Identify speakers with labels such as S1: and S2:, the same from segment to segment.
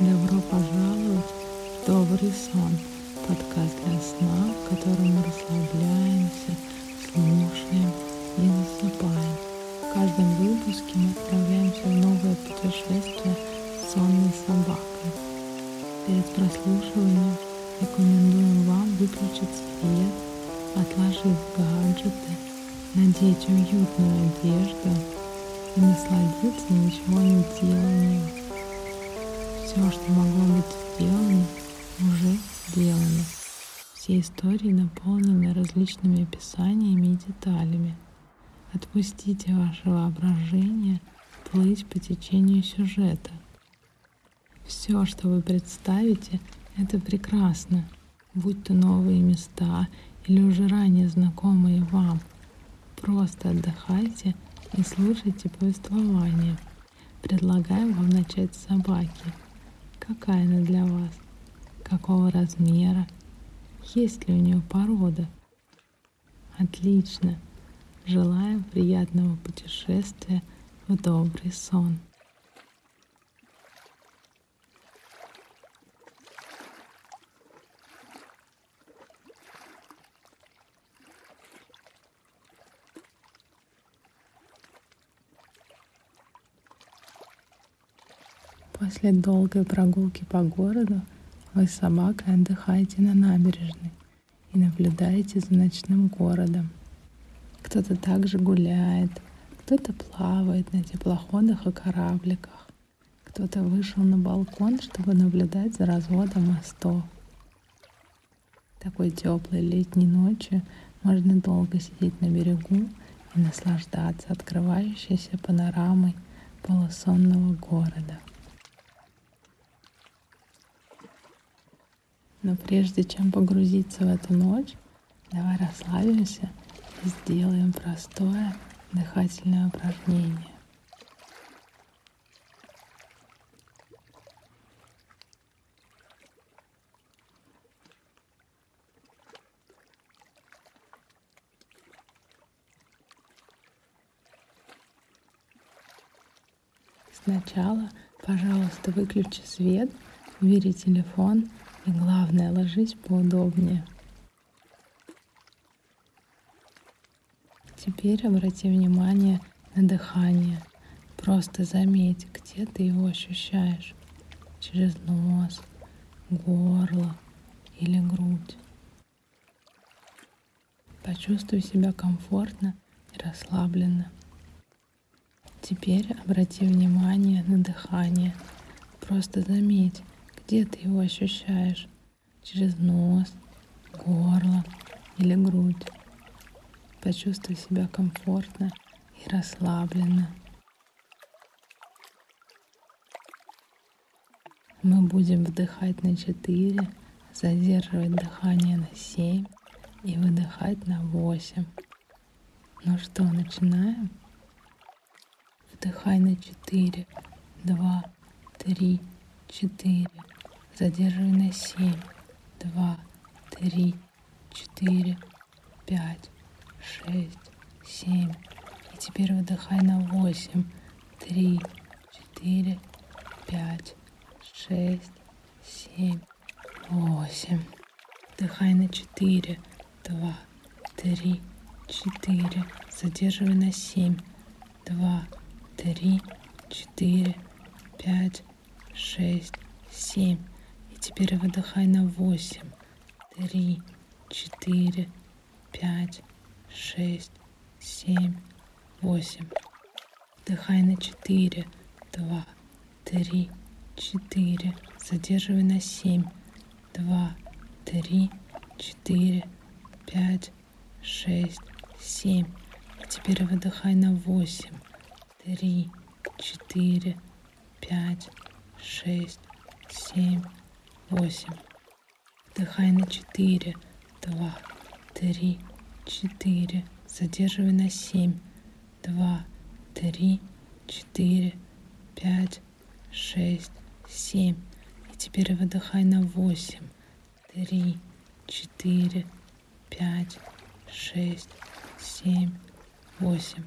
S1: Добро пожаловать в Добрый сон, подкаст для сна, в котором мы расслабляемся, слушаем и засыпаем. В каждом выпуске мы отправляемся в новое путешествие с сонной собакой. Перед прослушиванием рекомендуем вам выключить свет, отложить гаджеты, надеть уютную одежду и насладиться ничего не деланием. Все, что могло быть сделано, уже сделано. Все истории наполнены различными описаниями и деталями. Отпустите ваше воображение плыть по течению сюжета. Все, что вы представите, это прекрасно, будь то новые места или уже ранее знакомые вам. Просто отдыхайте и слушайте повествование. Предлагаю вам начать с собаки. Какая она для вас? Какого размера? Есть ли у нее порода? Отлично. Желаем приятного путешествия в добрый сон. После долгой прогулки по городу вы с собакой отдыхаете на набережной и наблюдаете за ночным городом. Кто-то также гуляет, кто-то плавает на теплоходах и корабликах, кто-то вышел на балкон, чтобы наблюдать за разводом мостов. Такой теплой летней ночью можно долго сидеть на берегу и наслаждаться открывающейся панорамой полусонного города. Но прежде чем погрузиться в эту ночь, давай расслабимся и сделаем простое дыхательное упражнение. Сначала, пожалуйста, выключи свет, убери телефон и главное, ложись поудобнее. Теперь обрати внимание на дыхание. Просто заметь, где ты его ощущаешь. Через нос, горло или грудь. Почувствуй себя комфортно и расслабленно. Теперь обрати внимание на дыхание. Просто заметь, где ты его ощущаешь? Через нос, горло или грудь. Почувствуй себя комфортно и расслабленно. Мы будем вдыхать на 4, задерживать дыхание на 7 и выдыхать на 8. Ну что, начинаем? Вдыхай на 4, 2, 3, 4. Задерживай на семь, два, три, четыре, пять, шесть, семь. И теперь выдыхай на восемь, три, четыре, пять, шесть, семь, восемь. Вдыхай на четыре, два, три, четыре. Задерживай на семь, два, три, четыре, пять, шесть, семь. Теперь выдыхай на восемь, три, четыре, пять, шесть, семь, восемь. Вдыхай на четыре, два, три, четыре. Задерживай на семь, два, три, четыре, пять, шесть, семь. И теперь выдыхай на восемь, три, четыре, пять, шесть, семь, восемь. Вдыхай на четыре, два, три, четыре. Задерживай на семь, два, три, четыре, пять, шесть, семь. И теперь выдыхай на восемь, три, четыре, пять, шесть, семь, восемь.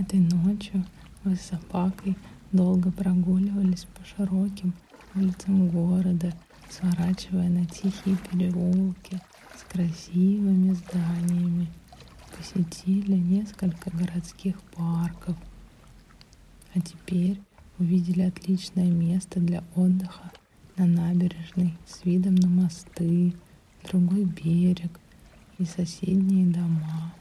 S1: Этой ночью вы с собакой долго прогуливались по широким улицам города, сворачивая на тихие переулки с красивыми зданиями. Посетили несколько городских парков. А теперь увидели отличное место для отдыха на набережной с видом на мосты, другой берег и соседние дома.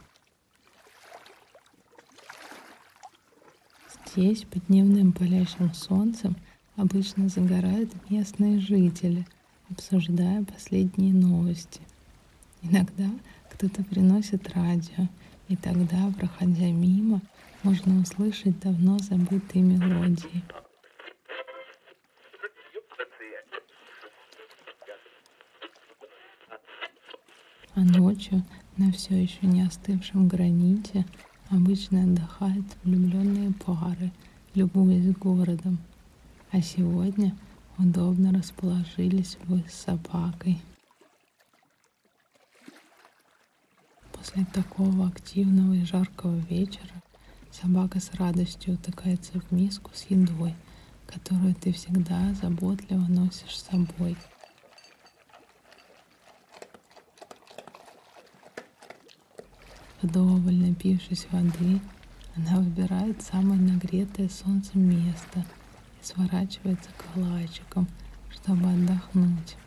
S1: Здесь под дневным палящим солнцем обычно загорают местные жители, обсуждая последние новости. Иногда кто-то приносит радио, и тогда, проходя мимо, можно услышать давно забытые мелодии. А ночью на все еще не остывшем граните обычно отдыхают влюбленные пары, любуясь городом. А сегодня удобно расположились вы с собакой. После такого активного и жаркого вечера собака с радостью утыкается в миску с едой, которую ты всегда заботливо носишь с собой. Вдоволь напившись воды, она выбирает самое нагретое солнцем место и сворачивается калачиком, чтобы отдохнуть.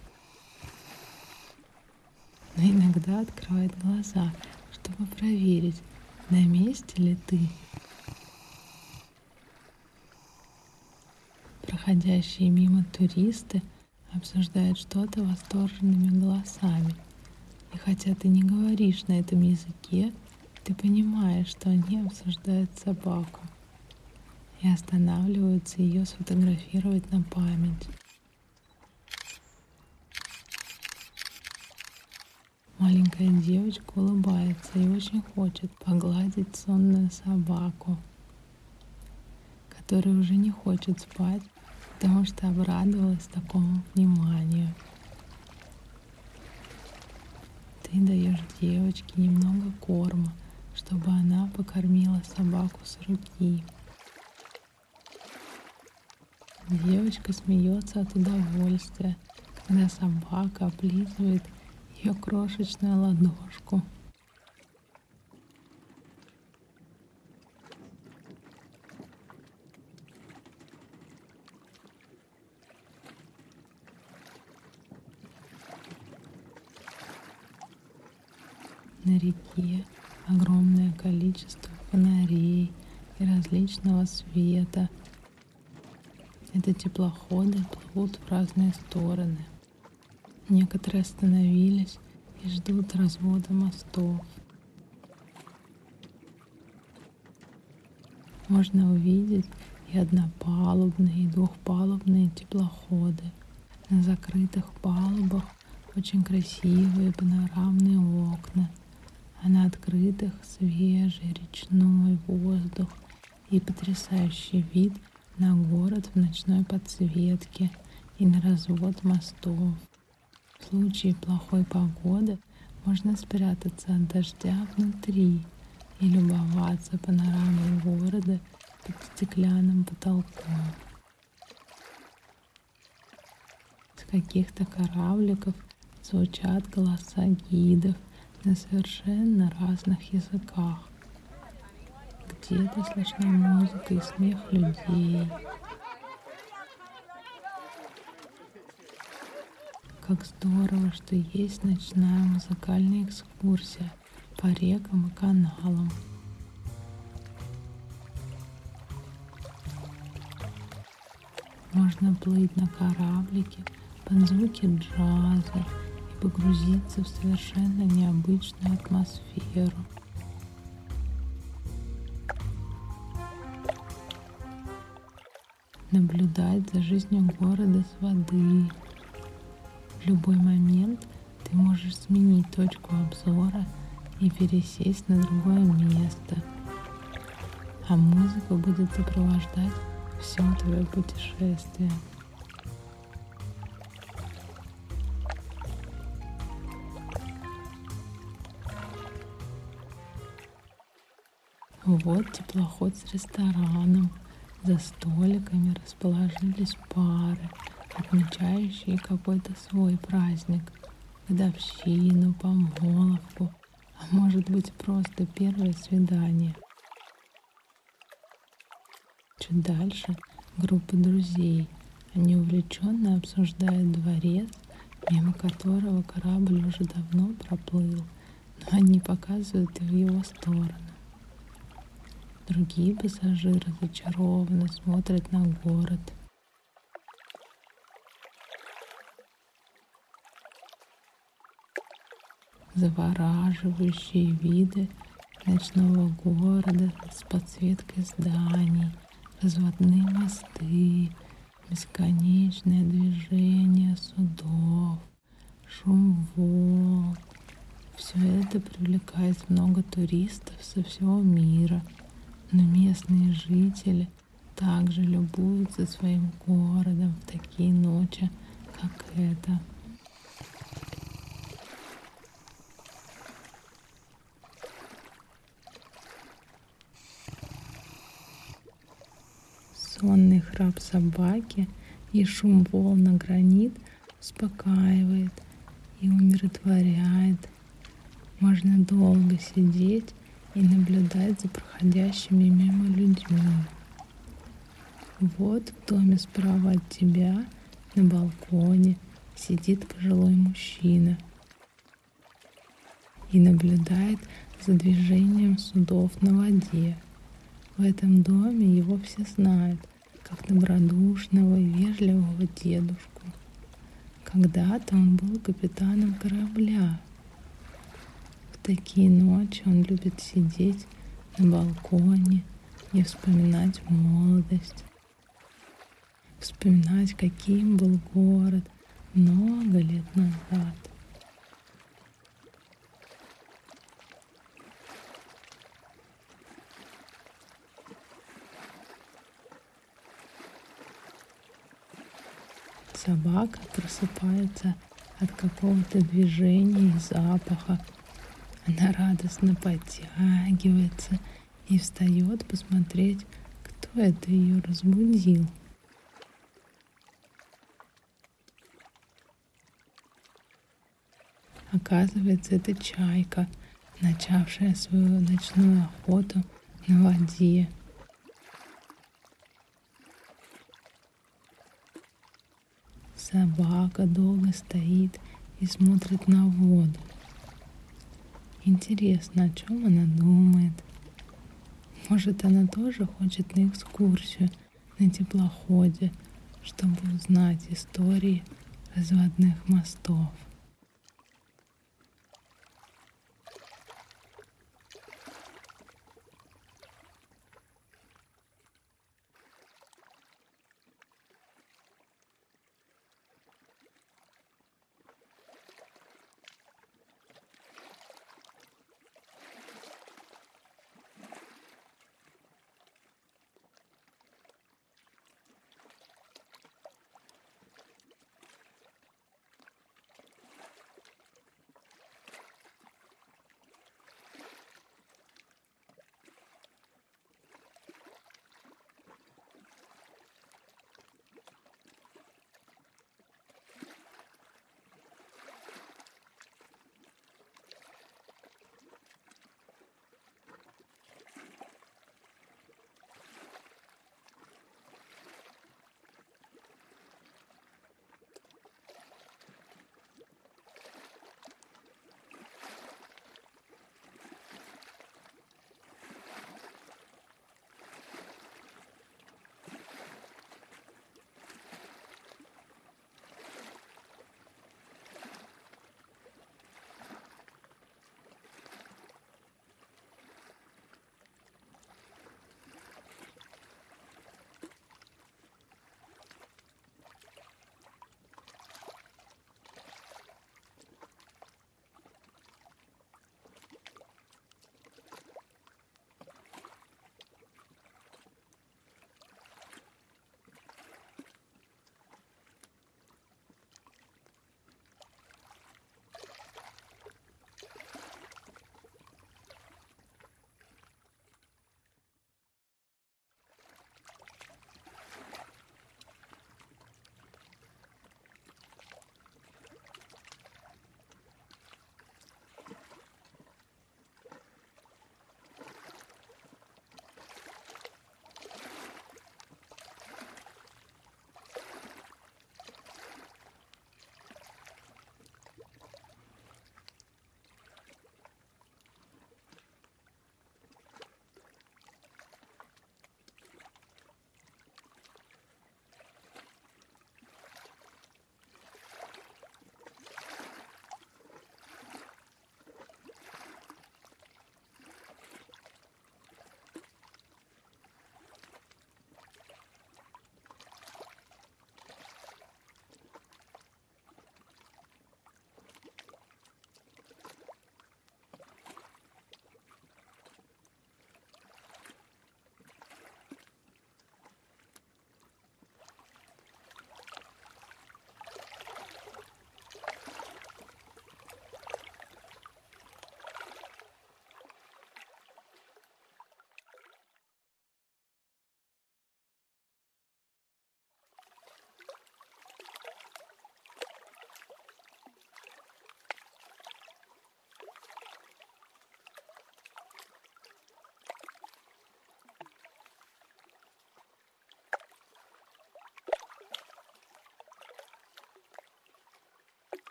S1: Но иногда открывает глаза, чтобы проверить, на месте ли ты. Проходящие мимо туристы обсуждают что-то восторженными голосами. И хотя ты не говоришь на этом языке, ты понимаешь, что они обсуждают собаку и останавливаются ее сфотографировать на память. Маленькая девочка улыбается и очень хочет погладить сонную собаку, которая уже не хочет спать, потому что обрадовалась такому вниманию. Ты даешь девочке немного корма, чтобы она покормила собаку с руки. Девочка смеется от удовольствия, когда собака облизывает ее крошечную ладошку. На реке огромное количество фонарей и различного света. Это теплоходы плывут в разные стороны. Некоторые остановились и ждут развода мостов. Можно увидеть и однопалубные, и двухпалубные теплоходы. На закрытых палубах очень красивые панорамные окна – а на открытых свежий речной воздух и потрясающий вид на город в ночной подсветке и на развод мостов. В случае плохой погоды можно спрятаться от дождя внутри и любоваться панорамой города под стеклянным потолком. С каких-то корабликов звучат голоса гидов – на совершенно разных языках. Где-то слышна музыка и смех людей. Как здорово, что есть ночная музыкальная экскурсия по рекам и каналам. Можно плыть на кораблике под звуки джаза погрузиться в совершенно необычную атмосферу. Наблюдать за жизнью города с воды. В любой момент ты можешь сменить точку обзора и пересесть на другое место. А музыка будет сопровождать все твое путешествие. Вот теплоход с рестораном. За столиками расположились пары, отмечающие какой-то свой праздник, годовщину, помолвку, а может быть просто первое свидание. Чуть дальше группа друзей. Они увлеченно обсуждают дворец, мимо которого корабль уже давно проплыл, но они показывают в его сторону. Другие пассажиры зачарованно смотрят на город. Завораживающие виды ночного города с подсветкой зданий, разводные мосты, бесконечное движение судов, шум волн. Все это привлекает много туристов со всего мира, но местные жители также любуются своим городом в такие ночи, как эта. сонный храп собаки и шум волн гранит успокаивает и умиротворяет. Можно долго сидеть и наблюдать за проходящими мимо людьми. Вот в доме справа от тебя на балконе сидит пожилой мужчина и наблюдает за движением судов на воде. В этом доме его все знают, как добродушного и вежливого дедушку. Когда-то он был капитаном корабля. В такие ночи он любит сидеть на балконе и вспоминать молодость. Вспоминать, каким был город много лет назад. Собака просыпается от какого-то движения и запаха. Она радостно подтягивается и встает посмотреть, кто это ее разбудил. Оказывается, это чайка, начавшая свою ночную охоту на воде. Собака долго стоит и смотрит на воду. Интересно, о чем она думает? Может, она тоже хочет на экскурсию на теплоходе, чтобы узнать истории разводных мостов.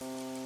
S1: you